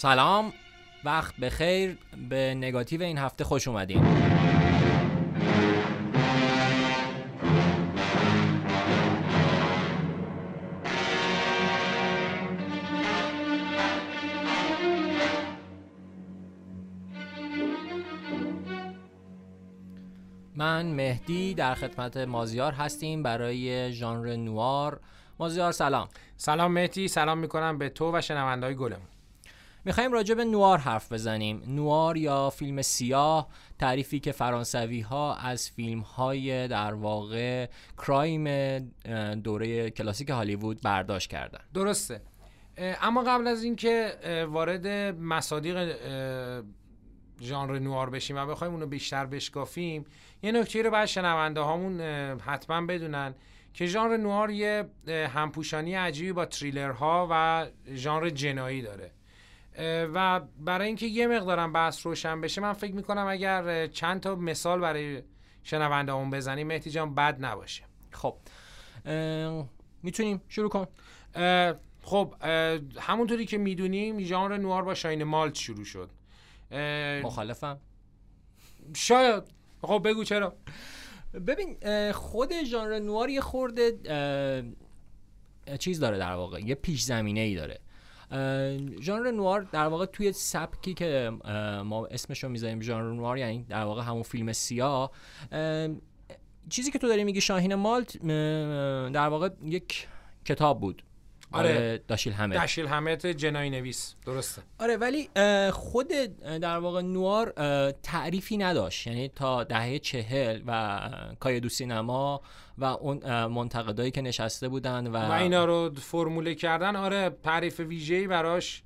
سلام. وقت بخیر به نگاتیو این هفته خوش اومدین. من مهدی در خدمت مازیار هستیم برای ژانر نوار. مازیار سلام. سلام مهدی. سلام می‌کنم به تو و شنوندهای گلمون. می‌خوایم راجع به نوار حرف بزنیم. نوار یا فیلم سیاه تعریفی که فرانسوی ها از فیلم های در واقع کرایم دوره کلاسیک هالیوود برداشت کردن. درسته. اما قبل از اینکه وارد مصادیق ژانر نوار بشیم و بخوایم اونو بیشتر بشکافیم یه نکته رو باید شنونده هامون حتما بدونن که ژانر نوار یه همپوشانی عجیبی با تریلرها و ژانر جنایی داره. و برای اینکه یه مقدارم بحث روشن بشه من فکر می‌کنم اگر چند تا مثال برای شنونده همون بزنیم مهدی جان بد نباشه. خب می‌تونیم شروع کن خب همونطوری که می‌دونیم ژانر نوار با شاین مالت شروع شد. مخالفم. شاید. خب بگو چرا. ببین خود ژانر نوار یه خورده چیز داره در واقع یه پیش زمینه ای داره. ژانر نوار در واقع توی سبکی که ما اسمش رو می‌ذاریم ژانر نوار یعنی در واقع همون فیلم سیاه چیزی که تو داری میگی شاهین مالت در واقع یک کتاب بود. آره. داشیل همت داشیل همت جنایی نویس. درسته. آره ولی خود در واقع نوار تعریفی نداشت. یعنی تا دهه چهل و کایدو سینما و اون منتقدایی که نشسته بودن و و اینا رو فرموله کردن آره تعریف ویژه‌ای براش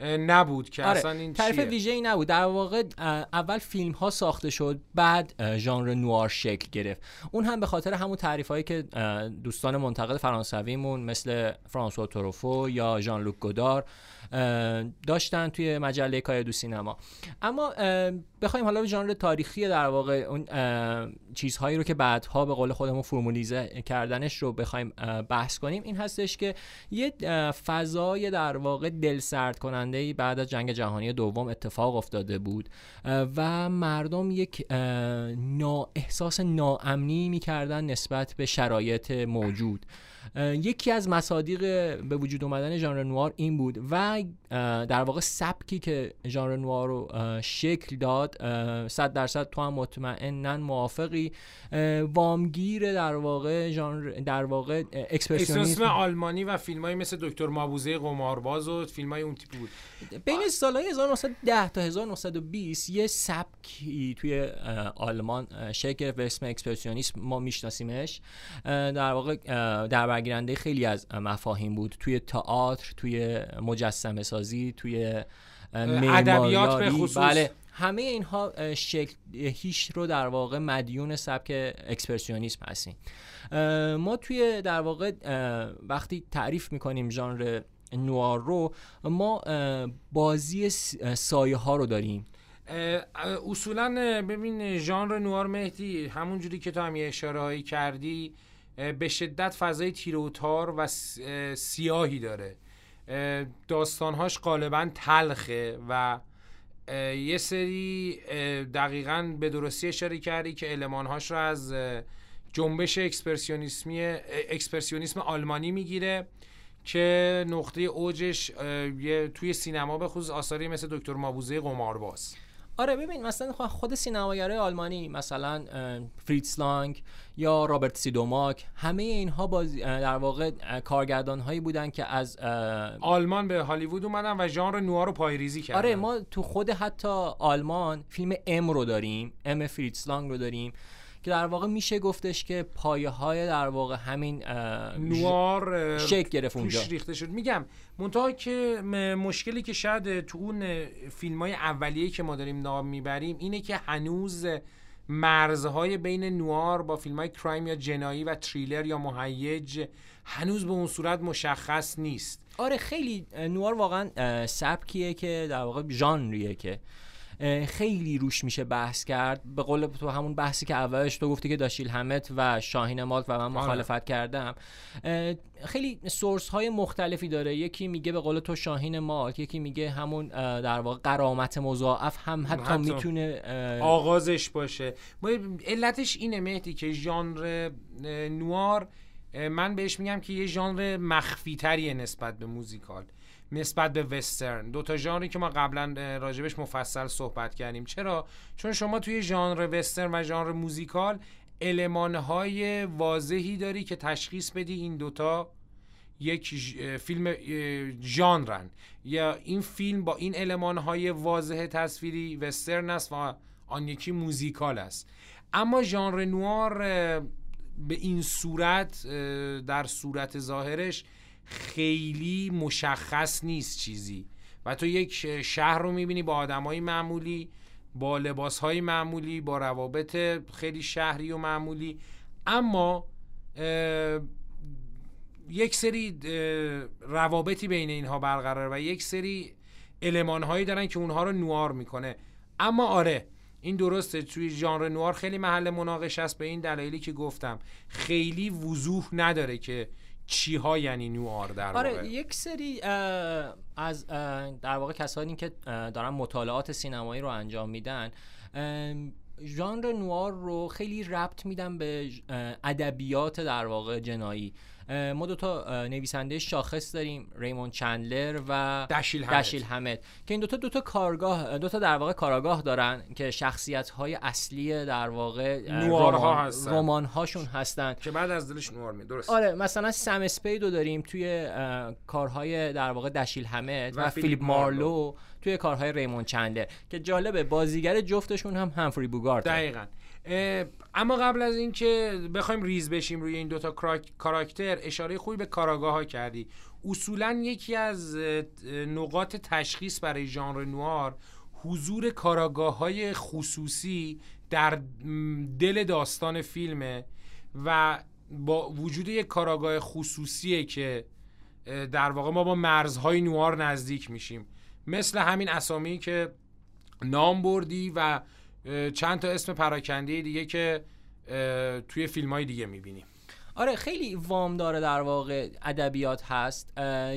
نبود که آره، اصلا این تعریف چیه؟ ویژه‌ای نبود. در واقع اول فیلم ها ساخته شد بعد ژانر نوار شکل گرفت. اون هم به خاطر همون تعریف هایی که دوستان منتقد فرانسویمون مثل فرانسوا توروفو یا ژان لوک گودار داشتن توی مجله کایدو سینما. اما بخوایم حالا به ژانر تاریخی در واقع اون چیزهایی رو که بعدها به قول خودمون فرمولیزه کردنش رو بخوایم بحث کنیم. این هستش که یه فضای در واقع دل سرد کننده بعد از جنگ جهانی دوم اتفاق افتاده بود و مردم یک نا احساس ناامنی می‌کردن نسبت به شرایط موجود. یکی از مصادیق به وجود اومدن ژانر نوار این بود و در واقع سبکی که ژانر نوار رو شکل داد صد درصد تو هم مطمئنا موافقی. وامگیر در واقع ژانر در واقع اکسپرسیونیسم. آلمانی و فیلمایی مثل دکتر مابوزه قمارباز و فیلمای اون تیپی بود. بین سالهای 1910 تا 1920 یه سبکی توی آلمان شکل گرفت به اسم اکسپرسیونیسم ما میشناسیمش. در واقع در برگیرنده خیلی از مفاهیم بود. توی تئاتر توی مجسمه سازی توی ادبیات به خصوص. بله. همه اینها شکل هیچ رو در واقع مدیون سبک اکسپرسیونیسم هستیم. ما توی در واقع وقتی تعریف می‌کنیم ژانر نوار رو ما بازی سایه ها رو داریم. اصولا ببین ژانر نوار مهدی همون جوری که تو هم یه اشاره هایی کردی به شدت فضای تیروتار و سیاهی داره. داستانهاش غالبا تلخه و یه سری دقیقا به درستی اشاره کردی که المانهاش رو از جنبش اکسپرسیونیسمی اکسپرسیونیسم آلمانی می‌گیره که نقطه اوجش توی سینما به خصوص آثاری مثل دکتر مابوزه قمارباز. آره ببین مثلا خود سینماگرای آلمانی مثلا فریتز لانگ یا رابرت سیودماک همه اینها باز در واقع کارگردان هایی بودن که از آلمان به هالیوود اومدن و ژانر نوآر رو پایریزی کردن. آره ما تو خود حتی آلمان فیلم ام رو داریم ام فریتز لانگ رو داریم. که در واقع میشه گفتش که پایه های در واقع همین نوار شکل گرفت اونجا. ریخته شد. میگم منتها که مشکلی که شاید تو اون فیلم های اولیه که ما داریم نام می‌بریم اینه که هنوز مرزهای بین نوار با فیلم های کرایم یا جنایی و تریلر یا مهیج هنوز به اون صورت مشخص نیست. آره خیلی نوار واقعا سبکیه که در واقع ژانریه که خیلی روش میشه بحث کرد. به قول تو همون بحثی که اولش تو گفتی که داشیل همت و شاهین مالک و من آره. مخالفت کردم. خیلی سورس های مختلفی داره. یکی میگه به قول تو شاهین مالک یکی میگه همون در واقع قرامت مضاعف هم حتی, حتی می‌تونه آغازش باشه. علتش اینه مهدی که ژانر نوار من بهش میگم که یه ژانر مخفی تریه نسبت به موزیکال. نسبت به وسترن. دو تا ژانری که ما قبلا راجبش مفصل صحبت کردیم. چرا؟ چون شما توی ژانر وسترن و ژانر موزیکال المانهای واضحی داری که تشخیص بدی این دوتا یک فیلم ژانرن. یا این فیلم با این المانهای واضح تصویری وسترن است و آن یکی موزیکال است. اما ژانر نوار به این صورت در صورت ظاهرش خیلی مشخص نیست چیزی. و تو یک شهر رو می‌بینی با آدمای معمولی با لباس های معمولی با روابط خیلی شهری و معمولی. اما یک سری روابطی بین اینها برقرار و یک سری علمان هایی دارن که اونها رو نوار می‌کنه. اما آره این درسته. توی ژانر نوار خیلی محل مناقشه است به این دلایلی که گفتم. خیلی وضوح نداره که چی ها یعنی نوار در آره واقع. یک سری از در واقع کسانی که دارن مطالعات سینمایی رو انجام میدن ژانر نوار رو خیلی ربط میدن به ادبیات در واقع جنایی ما دو تا نویسنده شاخص داریم ریمون چندلر و دشیل حمد. دشیل حمد که این دوتا دوتا کارگاه دوتا در واقع کاراگاه دارن که شخصیت های اصلی در واقع نوارها هستن. رمان هاشون هستن. که بعد از دلش نوار می درست. آره مثلا سم اسپید رو داریم توی کارهای در واقع دشیل حمد و, و فیلیپ مارلو, مارلو. توی کارهای ریمون چندلر. که جالبه بازیگر جفتشون هم همفری بوگارد دقیقاً. اما قبل از اینکه بخوایم ریز بشیم روی این دوتا کاراکتر اشاره خوبی به کاراگاه ها کردی. اصولا یکی از نقاط تشخیص برای ژانر نوار حضور کاراگاه های خصوصی در دل داستان فیلمه و با وجود یک کاراگاه خصوصیه که در واقع ما با مرزهای نوار نزدیک میشیم. مثل همین اسامی که نام بردی و چند تا اسم پراکنده دیگه که توی فیلم های دیگه می‌بینیم. آره خیلی وام داره در واقع ادبیات هست.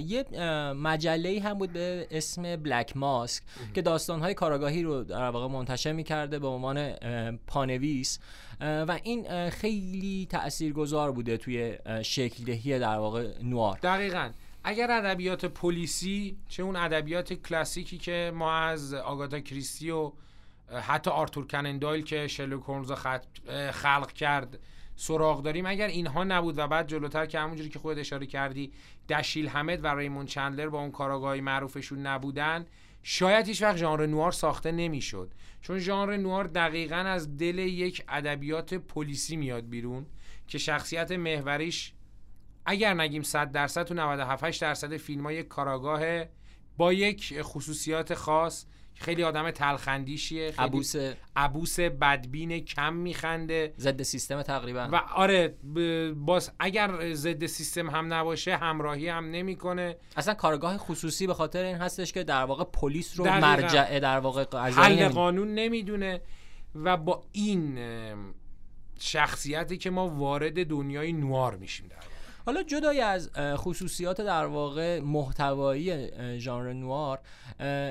یه مجله هم بود به اسم بلک ماسک که داستانهای کاراگاهی رو در واقع منتشر می‌کرده به عنوان پانویس. و این خیلی تاثیرگذار بوده توی شکل دهی در واقع نوار. دقیقا. اگر ادبیات پلیسی چه اون ادبیات کلاسیکی که ما از آگاتا کریستی و حتی آرتور کنندایل که شلوک هولمز خلق کرد سراغ داریم. اگر اینها نبود و بعد جلوتر که همونجوری که خود اشاره کردی دشیل حمد و ریمون چندلر با اون کاراگاهی معروفشون نبودن شاید هیچ وقت ژانر نوار ساخته نمی‌شد. چون ژانر نوار دقیقا از دل یک ادبیات پلیسی میاد بیرون که شخصیت محوریش اگر نگیم 100 درصد تو 97 درصد فیلم های کاراگاه با یک خصوصیات خاص خیلی آدم تلخندیشیه خیلی عبوس عبوس بدبین کم میخنده. ضد سیستم تقریبا. و آره باز اگر ضد سیستم هم نباشه همراهی هم نمی‌کنه. اصلا کارگاه خصوصی به خاطر این هستش که در واقع پلیس رو مرجع در واقع حل قانون نمی‌دونه. و با این شخصیتی که ما وارد دنیای نوار میشیم در حالا جدای از خصوصیات در واقع محتوایی ژانر نوار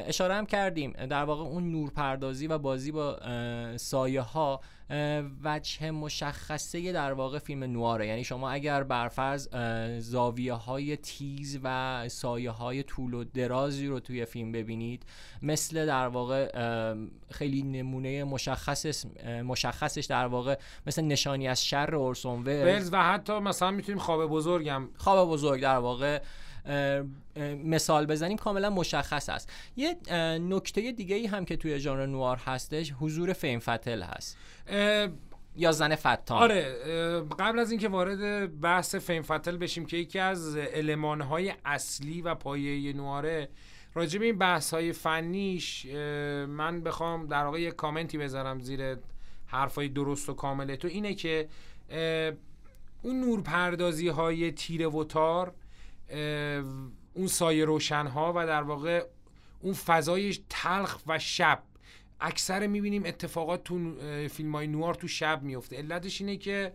اشاره هم کردیم در واقع اون نورپردازی و بازی با سایه ها وجه مشخصه در واقع فیلم نواره. یعنی شما اگر برفرض زاویه های تیز و سایه های طول و درازی رو توی فیلم ببینید مثل در واقع خیلی نمونه مشخص مشخصش در واقع مثل نشانی از شر اورسون ولز و حتی مثلا می‌تونیم خواب بزرگم. خواب بزرگ در واقع مثال بزنیم کاملا مشخص است. یه نکته دیگه ای هم که توی ژانر نوار هستش حضور فیم فتل هست. یا زن فتان. آره قبل از اینکه وارد بحث فیم فتل بشیم که یکی از المانهای اصلی و پایه نواره راجع به این بحث های فنیش من بخوام در واقع یه کامنتی بذارم زیر حرفای درست و کامله تو. اینه که اون نورپردازی های تیره و تار اون سایه روشن ها و در واقع اون فضای تلخ و شب. اکثر می‌بینیم اتفاقات تو فیلم های نوار تو شب میفته علتش اینه که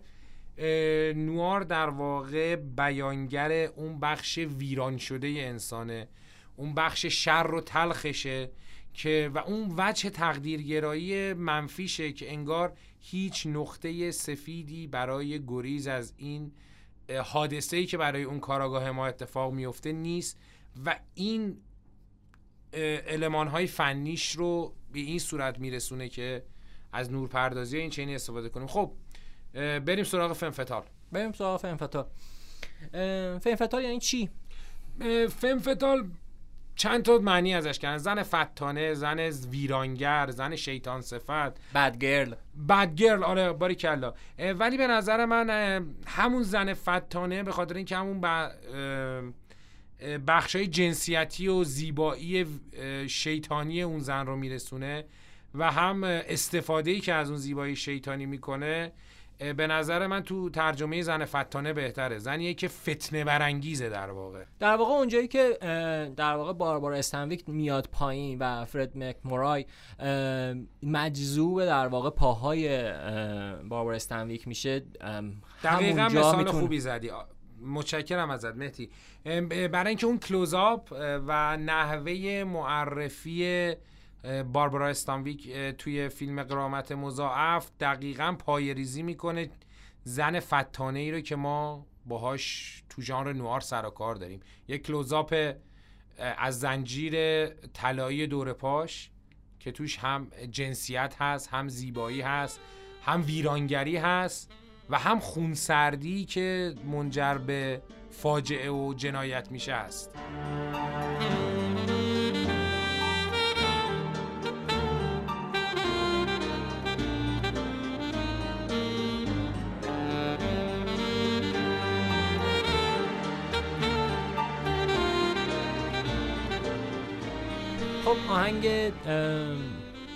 نوار در واقع بیانگر اون بخش ویران شده انسانه. اون بخش شر و تلخشه که و اون وجه تقدیرگرایی منفیشه که انگار هیچ نقطه سفیدی برای گریز از این حادثه ای که برای اون کاراگاه ما اتفاق میفته نیست و این علمان های فنیش رو به این صورت میرسونه که از نورپردازی این چینی استفاده کنیم. خب بریم سراغ فنفتال. بریم سراغ فنفتال. فنفتال یعنی چی؟ فنفتال چند تا معنی ازش کردن؟ زن فتانه زن ویرانگر زن شیطان صفت. بد گرل بد گرل آره باری کلا ولی به نظر من همون زن فتانه به خاطر اینکه همون بخش های جنسیتی و زیبایی شیطانی اون زن رو میرسونه و هم استفاده ای که از اون زیبایی شیطانی می‌کنه به نظر من تو ترجمه زن فتانه بهتره. زنیه که فتنه برانگیزه در واقع. در واقع اونجایی که در واقع باربارا استنویک میاد پایین و فرد مک مورای مجذوب در واقع پاهای باربارا استنویک میشه دقیقا مثال میتون... خوبی زدی. متشکرم ازت مهدی. برای اینکه اون کلوزآپ و نحوه معرفی باربارا استانویک توی فیلم قرامت مضاعف دقیقا پای ریزی می‌کنه زن فتانه ای رو که ما باهاش تو ژانر نوار سر و کار داریم. یک کلوزاپ از زنجیر طلایی دور پاش که توش هم جنسیت هست هم زیبایی هست هم ویرانگری هست و هم خونسردی که منجر به فاجعه و جنایت میشه است. خب آهنگ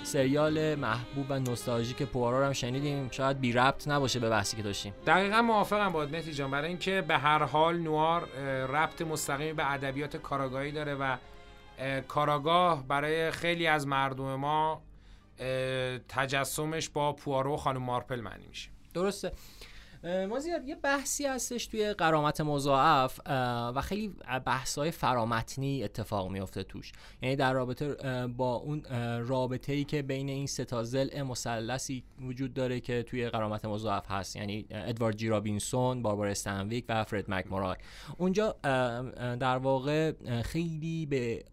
سریال محبوب و نوستالژیک پوارا رو هم شنیدیم. شاید بی ربط نباشه به بحثی که داشتیم. دقیقا موافقم با مهدی جان. برای اینکه به هر حال نوار ربط مستقیمی به ادبیات کاراگاهی داره و کاراگاه برای خیلی از مردم ما تجسمش با پوارو و خانم مارپل معنی میشه. درسته. ما زیاد یه بحثی هستش توی قرامت مضاعف و خیلی بحث فرامتنی اتفاق میفته توش. یعنی در رابطه با اون رابطه ای که بین این سه تا مثلثی وجود داره که توی غرامت مضاعف هست. یعنی ادوارد جی رابینسون باربارا استنویک و فرد مکمورای اونجا در واقع خیلی به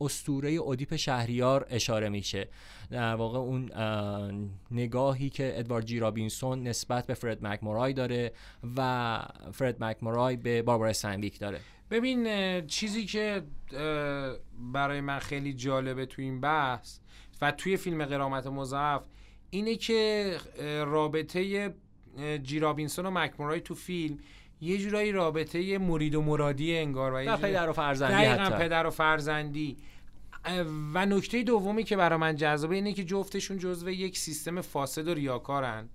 اسطوره اودیپ شهریار اشاره میشه. در واقع اون نگاهی که ادوارد جی رابینسون نسبت به فرد مکمورای داره و فرد مکمورای به باربارا سنویک داره. ببین چیزی که برای من خیلی جالبه تو این بحث و توی فیلم قرامت مضاعف اینه که رابطه جی رابینسون و مکمورای تو فیلم یه جورایی رابطه مرید و مرادی انگار و پدر و فرزندی دقیقا پدر و فرزندی. و نکته دومی که برای من جذابه اینه که جفتشون جزو یک سیستم فاسد و ریاکارن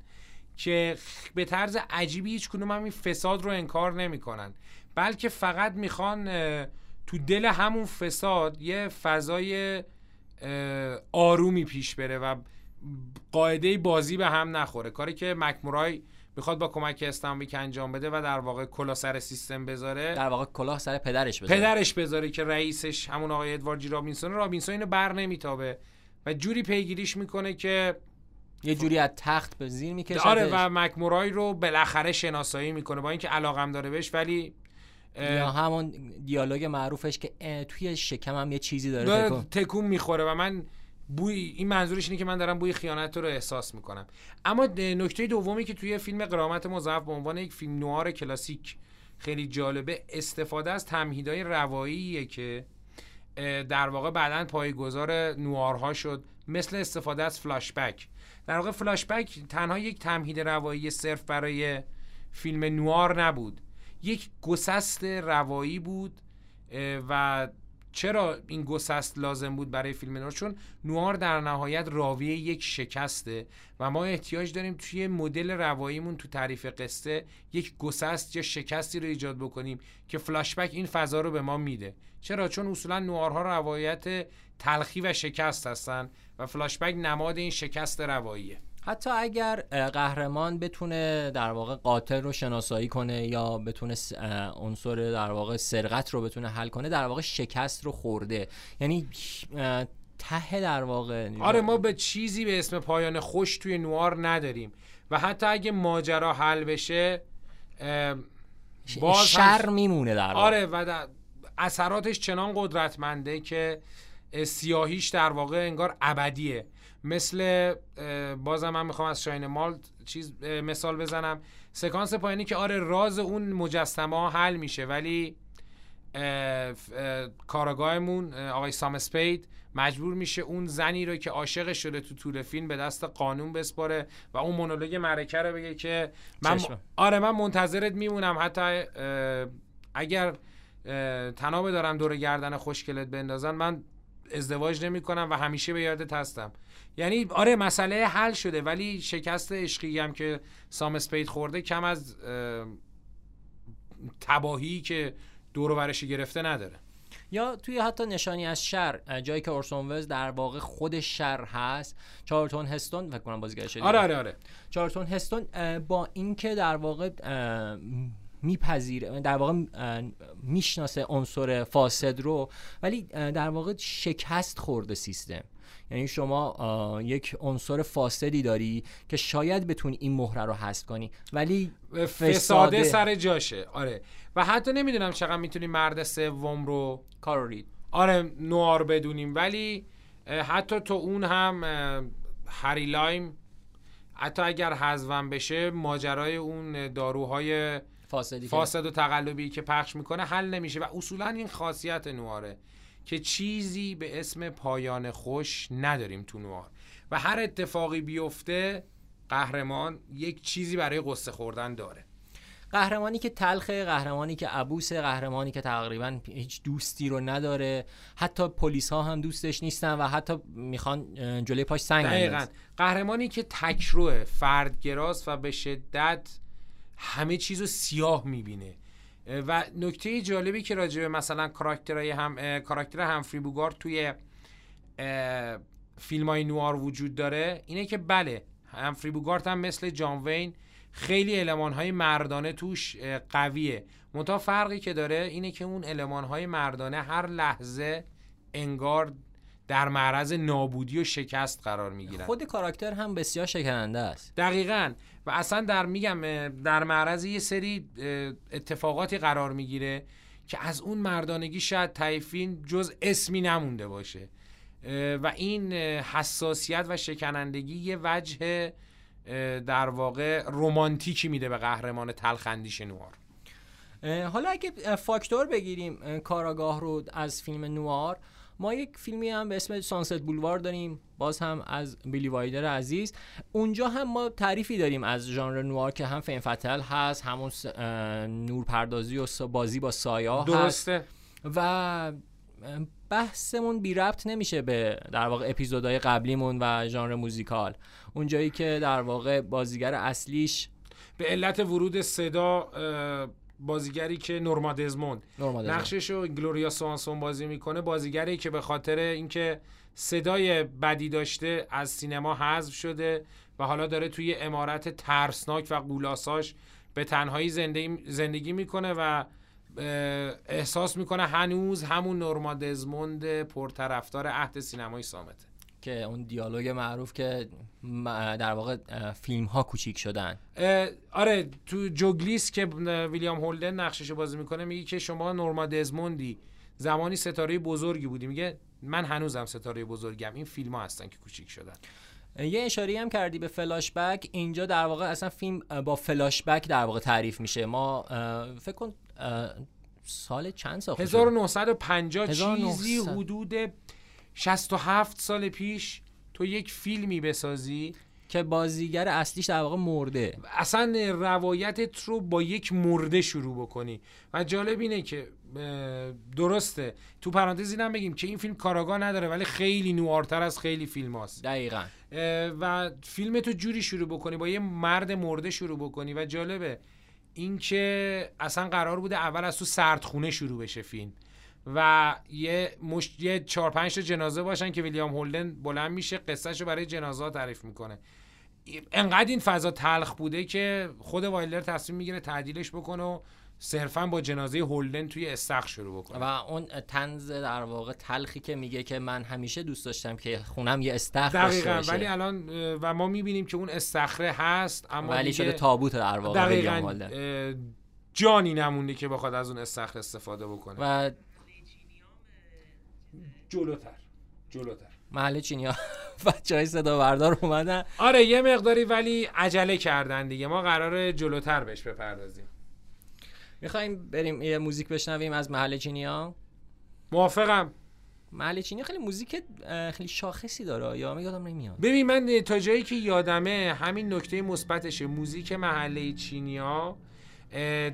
که به طرز عجیبی هیچ کدوم هم این فساد رو انکار نمی‌کنن. بلکه فقط می‌خوان تو دل همون فساد یه فضای آرومی پیش بره و قاعده بازی به هم نخوره. کاری که مکمورای می‌خواد با کمک استانبیک انجام بده و در واقع کلاه سر سیستم بذاره. در واقع کلاه سر پدرش بذاره. پدرش بذاره که رئیسش همون آقای ادوارد جی رابینسون رابینسون اینو بر نمیتابه و جوری پیگیریش می‌کنه که یه جوری از تخت به زیر می‌کشه آره و مکمورای رو بالاخره شناسایی می‌کنه با اینکه علاقم داره بهش ولی یا همون دیالوگ معروفش که توی شکم هم یه چیزی داره, داره تکون می‌خوره و من بوی این منظورش اینه که من دارم بوی خیانت رو احساس می‌کنم. اما نکته دومی که توی فیلم قرامت مضاعف به عنوان یک فیلم نوار کلاسیک خیلی جالبه استفاده از تمهیدهای رواییه که در واقع بعدا پایگذار نوارها شد مثل استفاده از فلاشبک. در واقع فلاشبک تنها یک تمهید روایی صرف برای فیلم نوار نبود. یک گسست روایی بود و چرا این گسست لازم بود برای فیلم نوار چون نوار در نهایت راوی یک شکسته و ما احتیاج داریم توی مدل رواییمون تو تعریف قصه یک گسست یا شکستی رو ایجاد بکنیم که فلاشبک این فضا رو به ما میده. چرا؟ چون اصولا نوارها روایت تلخی و شکست هستن و فلاشبک نماد این شکست رواییه. حتی اگر قهرمان بتونه در واقع قاتل رو شناسایی کنه یا بتونه عنصر در واقع سرقت رو بتونه حل کنه در واقع شکست رو خورده. یعنی ته در واقع. آره ما به چیزی به اسم پایان خوش توی نوار نداریم. و حتی اگه ماجرا حل بشه باز شر میمونه در واقع. آره و اثراتش چنان قدرتمنده که سیاهیش در واقع انگار ابدیه. مثل بازم من می‌خوام از شاین مال چیز مثال بزنم. سکانس پایینی که آره راز اون مجسمه حل میشه ولی کاراگاهمون آقای سام اسپید مجبور میشه اون زنی رو که عاشق شده تو طول فیلم به دست قانون بسپاره و اون مونولوگ معرکه رو بگه که من آره من منتظرت میمونم. حتی اگر تنابه دارم دور گردن خوشگلت بندازن من ازدواج نمی کنم و همیشه به یادت هستم. یعنی آره مسئله حل شده ولی شکست عشقی هم که سام اسپید خورده کم از تباهی که دور و گرفته نداره. یا توی حتی نشانی از شر جایی که اورسون وز در واقع خود شر هست چارلتون هستون فکر کنم بازیگرش آره آره آره. چارلتون هستون با اینکه در واقع میپذیره در واقع می‌شناسه عنصر فاسد رو ولی در واقع شکست خورده سیستم. یعنی شما یک عنصر فاسدی داری که شاید بتونی این مهره رو حذف کنی ولی فساده سر جاشه. آره. و حتی نمی‌دونم چقدر می‌تونی مرد سوم رو کارورید آره نوار بدونیم. ولی حتی تو اون هم هری لایم حتی اگر حذفم بشه ماجرای اون داروهای فاسدی فاسد و تقلبی که پخش می‌کنه حل نمیشه و اصولا این خاصیت نواره که چیزی به اسم پایان خوش نداریم تو نوار. و هر اتفاقی بیفته قهرمان یک چیزی برای قصه خوردن داره. قهرمانی که تلخه قهرمانی که عبوس قهرمانی که تقریبا هیچ دوستی رو نداره. حتی پلیس ها هم دوستش نیستن و حتی می‌خوان جلوی پاش سنگ دقیقا. قهرمانی که تکروه فردگراست و به شدت همه چیز رو سیاه می‌بینه. و نکته جالبی که راجع به مثلا کاراکترهای هم کاراکتر همفری بوگارد توی فیلم های نوار وجود داره اینه که بله همفری بوگارد هم مثل جان وین خیلی علمان های مردانه توش قویه. منتها فرقی که داره اینه که اون علمان های مردانه هر لحظه انگار در معرض نابودی و شکست قرار می‌گیرن. خود کاراکتر هم بسیار شکننده است. دقیقا. و اصلا در میگم در معرض یه سری اتفاقاتی قرار می‌گیره که از اون مردانگی شاید تایفین جز اسمی نمونده باشه. و این حساسیت و شکنندگی یه وجه در واقع رومانتیکی میده به قهرمان تلخندیش نوار. حالا اگه فاکتور بگیریم کاراگاه رو از فیلم نوار ما یک فیلمی هم به اسم سانست بولوار داریم باز هم از بیلی وایدر عزیز. اونجا هم ما تعریفی داریم از ژانر نوار که هم فین فتل هست همون نور پردازی و بازی با سایه درسته. و بحثمون بی ربط نمیشه به در واقع اپیزودهای قبلیمون و ژانر موزیکال. اونجایی که در واقع بازیگر اصلیش به علت ورود صدا بازیگری که نورما دزموند. نقشش رو گلوریا سوانسون بازی می‌کنه. بازیگری که به خاطر اینکه صدای بدی داشته از سینما حذف شده و حالا داره توی امارت ترسناک و قولاساش به تنهایی زندگی می‌کنه و احساس می‌کنه هنوز همون نورما دزموند پرطرفدار عهد سینمای سامته. که اون دیالوگ معروف که در واقع فیلم ها کوچیک شدن. آره تو جوگلیس که ویلیام هولدن نقشش بازی می‌کنه میگه که شما نورما دزموندی. زمانی ستاره بزرگی بودی. میگه من هنوزم ستاره بزرگم. این فیلم ها هستن که کوچیک شدن. یه اشاری هم کردی به فلاش بک اینجا در واقع اصلا فیلم با فلاش بک در واقع تعریف میشه. ما فکر کن سال چند سال 1950 چیزی حدود 67 سال پیش تو یک فیلمی بسازی. که بازیگر اصلیش در واقع مرده. اصلا روایتت رو با یک مرده شروع بکنی. و جالب اینه که درسته. تو پرانتز اینم بگیم که این فیلم کاراگاه نداره ولی خیلی نوارتر از خیلی فیلم هاست. دقیقا. و فیلم تو جوری شروع بکنی با یه مرد مرده شروع بکنی. و جالبه اینکه اصلا قرار بوده اول از تو سردخونه شروع بشه فیلم. و یه مش... یه چهار پنج تا جنازه باشن که ویلیام هولدن بلند میشه قصهش رو برای جنازه تعریف می‌کنه. انقدر این فضا تلخ بوده که خود وایلر تصمیم می‌گیره تعدیلش بکنه و صرفا با جنازه هولدن توی استخر شروع بکنه. و اون تنز در واقع تلخی که میگه که من همیشه دوست داشتم که خونم یه استخر دقیقا ولی الان و ما می‌بینیم که اون استخره هست اما ولی شده تابوت در واقع دقیقا جانی نمونده که بخواد از اون استخر استفاده بکنه. و جلوتر. جلوتر. محل چینی ها. بچه های صدا بردار اومدن. آره یه مقداری ولی عجله کردن دیگه. ما قرار جلوتر بهش بپردازیم. می‌خوایم بریم یه موزیک بشنویم از محل چینی ها؟ موافقم. محل چینی خیلی موزیک خیلی شاخصی داره یا یادم نمیاد. ببین من تا جایی که یادمه همین نکته مثبتشه موزیک محله چینی ها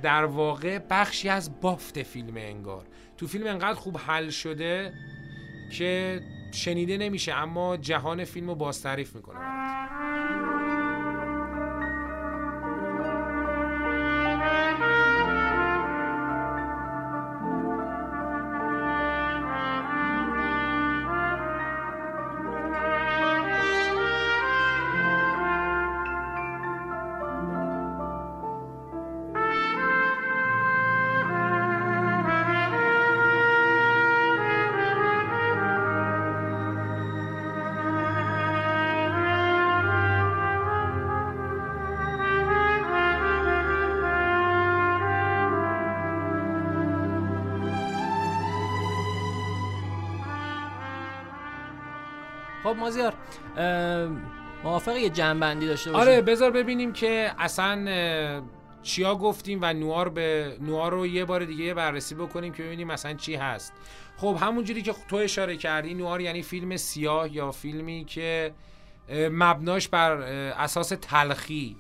در واقع بخشی از بافت فیلم انگار. تو فیلم انقدر خوب حل شده که شنیده نمیشه اما جهان فیلم رو باز تعریف می‌کنه. خب مازیار موافق یه جنبندی داشته باشیم؟ آره بذار ببینیم که اصلا چیا گفتیم و نوار به نوار رو یه بار دیگه بررسی بکنیم که ببینیم مثلا چی هست. خب همونجوری که تو اشاره کردی نوار یعنی فیلم سیاه یا فیلمی که مبناش بر اساس تلخی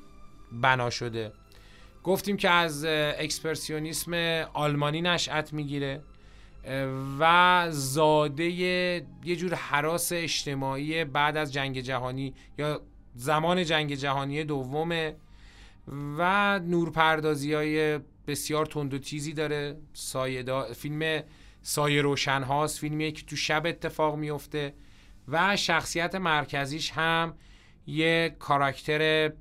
بنا شده. گفتیم که از اکسپرسیونیسم آلمانی نشأت می‌گیره. و زاده یه جور حراس اجتماعی بعد از جنگ جهانی یا زمان جنگ جهانی دومه و نورپردازی های بسیار تند و تیزی داره. سایه فیلم سایه روشن هاست فیلمیه که تو شب اتفاق میفته و شخصیت مرکزیش هم یه کاراکتر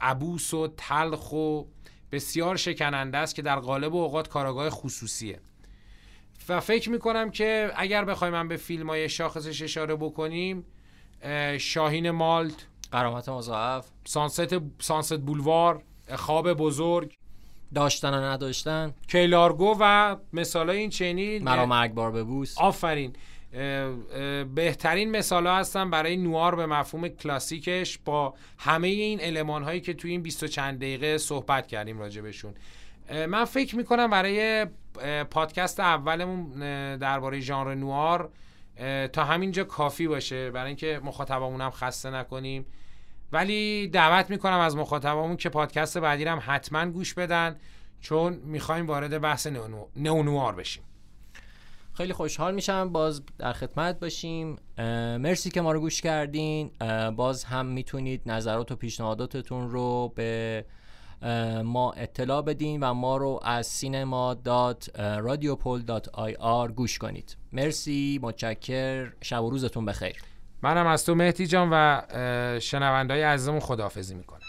عبوس و تلخ و بسیار شکننده است که در قالب اوقات کاراگاه خصوصیه. و فکر می‌کنم که اگر بخوایم من به فیلم های شاخصش اشاره بکنیم شاهین مالت قرامت مضاعف. سانست سانست بولوار خواب بزرگ داشتن و نداشتن. کیلارگو و مثال این چنی مرا مرگبار ببوس. آفرین. بهترین مثال ها هستن برای نوار به مفهوم کلاسیکش با همه این علمان هایی که توی این 20 چند دقیقه صحبت کردیم راجبشون من فکر می‌کنم برای پادکست اولمون درباره ژانر نوار تا همینجا کافی باشه. برای اینکه مخاطبمون هم خسته نکنیم. ولی دعوت می‌کنم از مخاطبمون که پادکست بعدی هم حتما گوش بدن چون می‌خوایم وارد بحث نو نوار بشیم. خیلی خوشحال میشم. باز در خدمت باشیم. مرسی که ما رو گوش کردین. باز هم می‌تونید نظرات و پیشنهاداتتون رو به ما اطلاع بدین و ما رو از سینما آر گوش کنید. مرسی متشکر. شب و روزتون بخیر. منم از تو مهدی جان و شنوندهای عزیزمون خداحافظی می‌کنم.